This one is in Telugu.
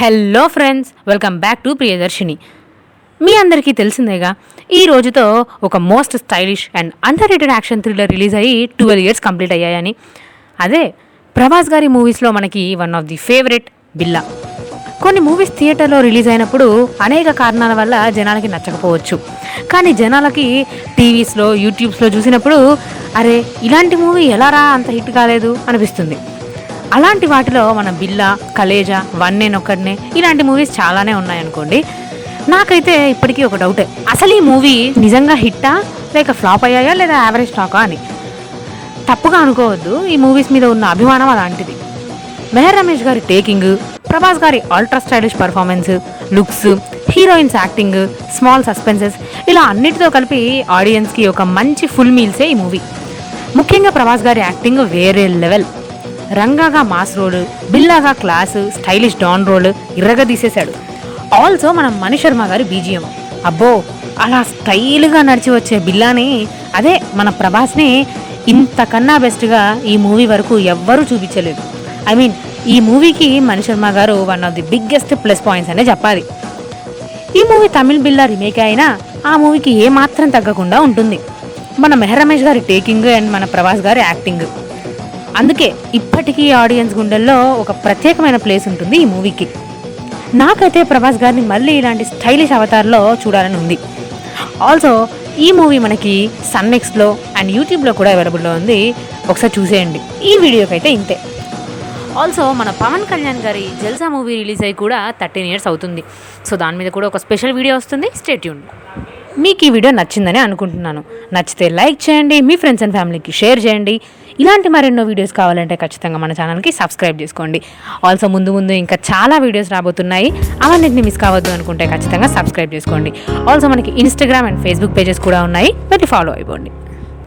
Hello friends welcome back to Priyadarshini. మీ అందరికీ తెలిసిందేగా ఈ రోజుతో ఒక most stylish and underrated action thriller release అయ్యి ట్వెల్వ్ ఇయర్స్ కంప్లీట్ అయ్యాయని. అదే ప్రభాస్ గారి మూవీస్లో మనకి వన్ ఆఫ్ ది ఫేవరెట్ బిల్లా. కొన్ని మూవీస్ థియేటర్లో రిలీజ్ అయినప్పుడు అనేక కారణాల వల్ల జనాలకి నచ్చకపోవచ్చు. కానీ జనాలకి టీవీస్లో యూట్యూబ్స్లో చూసినప్పుడు అరే ఇలాంటి మూవీ ఎలా రా అంత హిట్ కాలేదు అనిపిస్తుంది. అలాంటి వాటిలో మన బిల్లా కలేజా వన్ నేను ఒక్కడనే ఇలాంటి మూవీస్ చాలానే ఉన్నాయనుకోండి. నాకైతే ఇప్పటికీ ఒక డౌటే అసలు ఈ మూవీ నిజంగా హిట్టా లేక ఫ్లాప్ అయ్యాయా లేదా యావరేజ్ టాకా అని? తప్పుగా అనుకోవద్దు. ఈ మూవీస్ మీద ఉన్న అభిమానం అలాంటిది. మెహర్ రమేష్ గారి టేకింగ్ ప్రభాస్ గారి ultra stylish performance looks heroines acting small suspenses ఇలా అన్నిటితో కలిపి ఆడియన్స్కి ఒక మంచి ఫుల్ మీల్సే ఈ మూవీ ముఖ్యంగా ప్రభాస్ గారి యాక్టింగ్ వేరే లెవెల్ రంగాగా మాస్ రోల్ బిల్లాగా క్లాస్ స్టైలిష్ డాన్ రోల్ ఇర్రగదీసేశాడు ఆల్సో మన మణి శర్మ గారి బీజిఎం. అబ్బో అలా స్టైల్గా నడిచి వచ్చే బిల్లాని అదే మన ప్రభాస్ని ఇంతకన్నా బెస్ట్గా ఈ మూవీ వరకు ఎవ్వరూ చూపించలేదు. ఐ మీన్ ఈ మూవీకి మణి శర్మ గారు one of the biggest plus points అనే చెప్పాలి. ఈ మూవీ తమిళ్ బిల్లా రీమేక్ అయినా ఆ మూవీకి ఏమాత్రం తగ్గకుండా ఉంటుంది. మన మెహరమేష్ గారి టేకింగ్ అండ్ మన ప్రభాస్ గారి యాక్టింగ్ అందుకే ఇప్పటికీ ఆడియన్స్ గుండెల్లో ఒక ప్రత్యేకమైన ప్లేస్ ఉంటుంది ఈ మూవీకి. నాకైతే ప్రభాస్ గారిని మళ్ళీ ఇలాంటి స్టైలిష్ అవతార్లో చూడాలని ఉంది. ఆల్సో ఈ మూవీ మనకి సన్నెక్స్లో అండ్ యూట్యూబ్లో కూడా అవైలబుల్లో ఉంది. ఒకసారి చూసేయండి. ఈ వీడియోకి అయితే ఇంతే. ఆల్సో మన పవన్ కళ్యాణ్ గారి జల్సా మూవీ రిలీజ్ అయ్యి కూడా థర్టీన్ ఇయర్స్ అవుతుంది. సో దాని మీద కూడా ఒక స్పెషల్ వీడియో వస్తుంది. స్టేట్యూన్ మీకు ఈ వీడియో నచ్చిందని అనుకుంటున్నాను. నచ్చితే లైక్ చేయండి మీ ఫ్రెండ్స్ అండ్ ఫ్యామిలీకి షేర్ చేయండి. ఇలాంటి మరెన్నో వీడియోస్ కావాలంటే ఖచ్చితంగా మన ఛానల్కి సబ్స్క్రైబ్ చేసుకోండి. ఆల్సో ముందు ముందు ఇంకా చాలా వీడియోస్ రాబోతున్నాయి. అవన్నింటిని మిస్ కావద్దు అనుకుంటే ఖచ్చితంగా సబ్స్క్రైబ్ చేసుకోండి. ఆల్సో మనకి ఇన్స్టాగ్రామ్ అండ్ ఫేస్బుక్ పేజెస్ కూడా ఉన్నాయి. వెళ్ళి ఫాలో అయిపోండి.